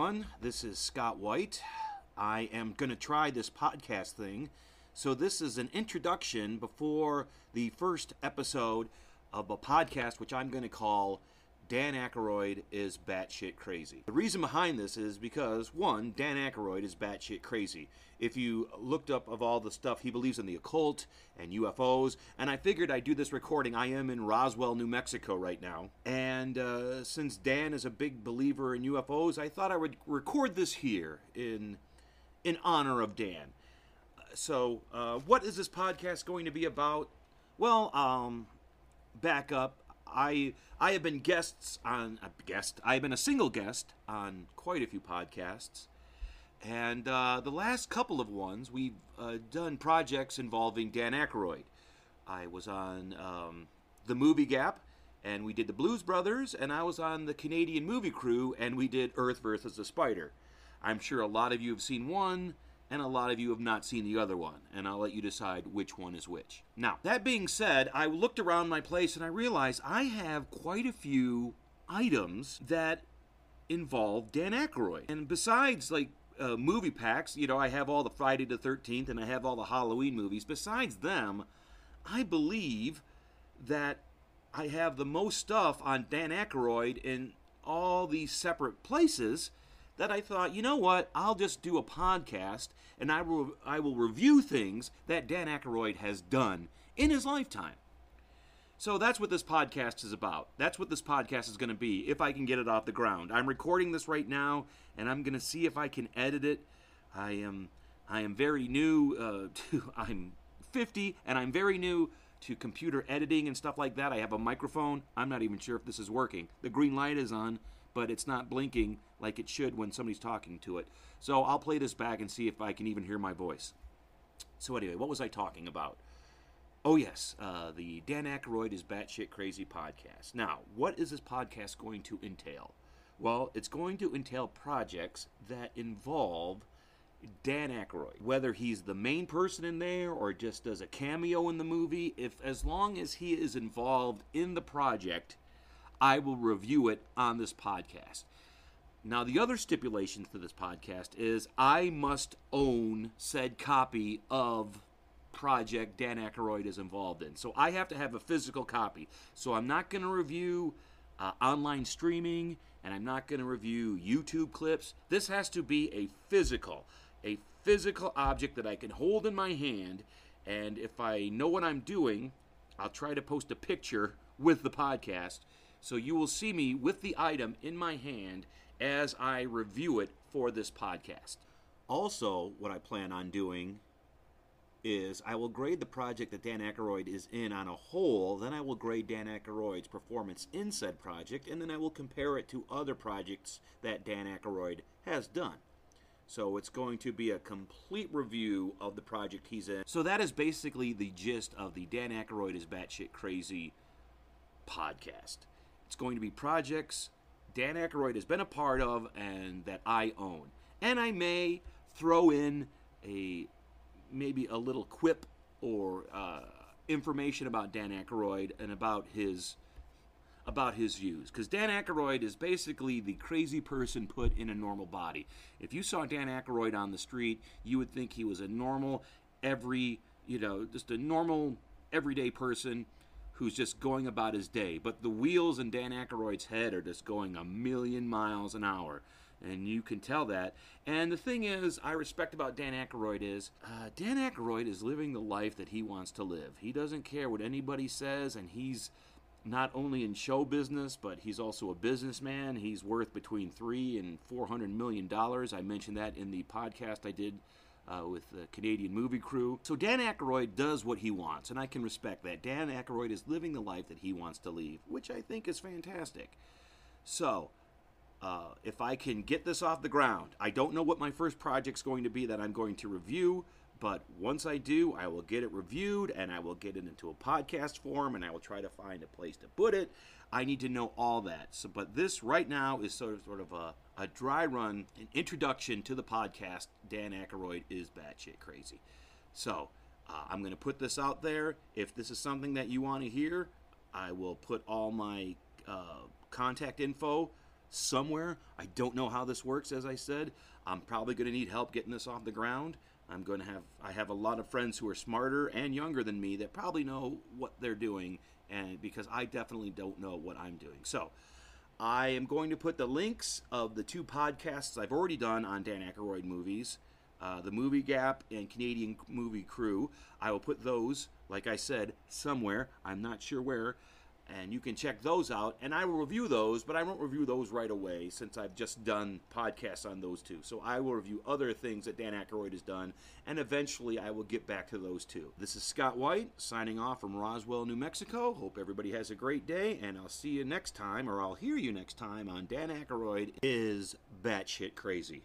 everyone. This is Scott White. I am going to try this podcast thing. So, this is an introduction before the first episode of a podcast, which I'm going to call Dan Aykroyd is batshit crazy. The reason behind this is because, one, Dan Aykroyd is batshit crazy. If you looked up of all the stuff, he believes in the occult and UFOs, and I figured I'd do this recording. I am in Roswell, New Mexico right now, and uh, since Dan is a big believer in UFOs, I thought I would record this here in in honor of Dan. So, uh, what is this podcast going to be about? Well, um, back up. I I have been guests on a guest. I have been a single guest on quite a few podcasts, and uh, the last couple of ones we've uh, done projects involving Dan Aykroyd. I was on um, the Movie Gap, and we did the Blues Brothers, and I was on the Canadian Movie Crew, and we did Earth versus the Spider. I'm sure a lot of you have seen one and a lot of you have not seen the other one, and I'll let you decide which one is which. Now, that being said, I looked around my place and I realized I have quite a few items that involve Dan Aykroyd. And besides, like, uh, movie packs, you know, I have all the Friday the 13th and I have all the Halloween movies. Besides them, I believe that I have the most stuff on Dan Aykroyd in all these separate places that I thought, you know what, I'll just do a podcast and I will I will review things that Dan Aykroyd has done in his lifetime. So that's what this podcast is about. That's what this podcast is going to be if I can get it off the ground. I'm recording this right now and I'm going to see if I can edit it. I am I am very new uh, to I'm 50 and I'm very new to computer editing and stuff like that. I have a microphone. I'm not even sure if this is working. The green light is on but it's not blinking like it should when somebody's talking to it. So I'll play this back and see if I can even hear my voice. So anyway, what was I talking about? Oh yes, uh, the Dan Aykroyd is batshit crazy podcast. Now, what is this podcast going to entail? Well, it's going to entail projects that involve Dan Aykroyd, whether he's the main person in there or just does a cameo in the movie. If as long as he is involved in the project, I will review it on this podcast. Now, the other stipulations to this podcast is I must own said copy of project Dan Aykroyd is involved in. So I have to have a physical copy. So I'm not going to review uh, online streaming and I'm not going to review YouTube clips. This has to be a physical, a physical object that I can hold in my hand. And if I know what I'm doing, I'll try to post a picture with the podcast so you will see me with the item in my hand as I review it for this podcast. Also, what I plan on doing is I will grade the project that Dan Aykroyd is in on a whole, then I will grade Dan Aykroyd's performance in said project, and then I will compare it to other projects that Dan Aykroyd has done. So it's going to be a complete review of the project he's in. So that is basically the gist of the Dan Aykroyd is batshit crazy podcast. It's going to be projects Dan Aykroyd has been a part of and that I own. And I may throw in a maybe a little quip or uh, information about Dan Aykroyd and about his about his views because Dan Aykroyd is basically the crazy person put in a normal body. If you saw Dan Aykroyd on the street, you would think he was a normal, every you know, just a normal everyday person who's just going about his day. But the wheels in Dan Aykroyd's head are just going a million miles an hour. And you can tell that. And the thing is, I respect about Dan Aykroyd is uh, Dan Aykroyd is living the life that he wants to live. He doesn't care what anybody says, and he's not only in show business, but he's also a businessman. He's worth between three and four hundred million dollars. I mentioned that in the podcast I did uh, with the Canadian movie crew. So Dan Aykroyd does what he wants, and I can respect that. Dan Aykroyd is living the life that he wants to lead, which I think is fantastic. So, uh, if I can get this off the ground, I don't know what my first project's going to be that I'm going to review, but once I do, I will get it reviewed and I will get it into a podcast form and I will try to find a place to put it. I need to know all that. So, but this right now is sort of sort of a, a dry run, an introduction to the podcast. Dan Aykroyd is batshit crazy. So uh, I'm going to put this out there. If this is something that you want to hear, I will put all my uh, contact info somewhere. I don't know how this works, as I said. I'm probably going to need help getting this off the ground. I'm going to have I have a lot of friends who are smarter and younger than me that probably know what they're doing and because I definitely don't know what I'm doing. So, I am going to put the links of the two podcasts I've already done on Dan Aykroyd movies, uh, the Movie Gap and Canadian Movie Crew. I will put those, like I said, somewhere. I'm not sure where and you can check those out. And I will review those, but I won't review those right away since I've just done podcasts on those two. So I will review other things that Dan Aykroyd has done, and eventually I will get back to those two. This is Scott White signing off from Roswell, New Mexico. Hope everybody has a great day, and I'll see you next time, or I'll hear you next time on Dan Aykroyd is batshit crazy.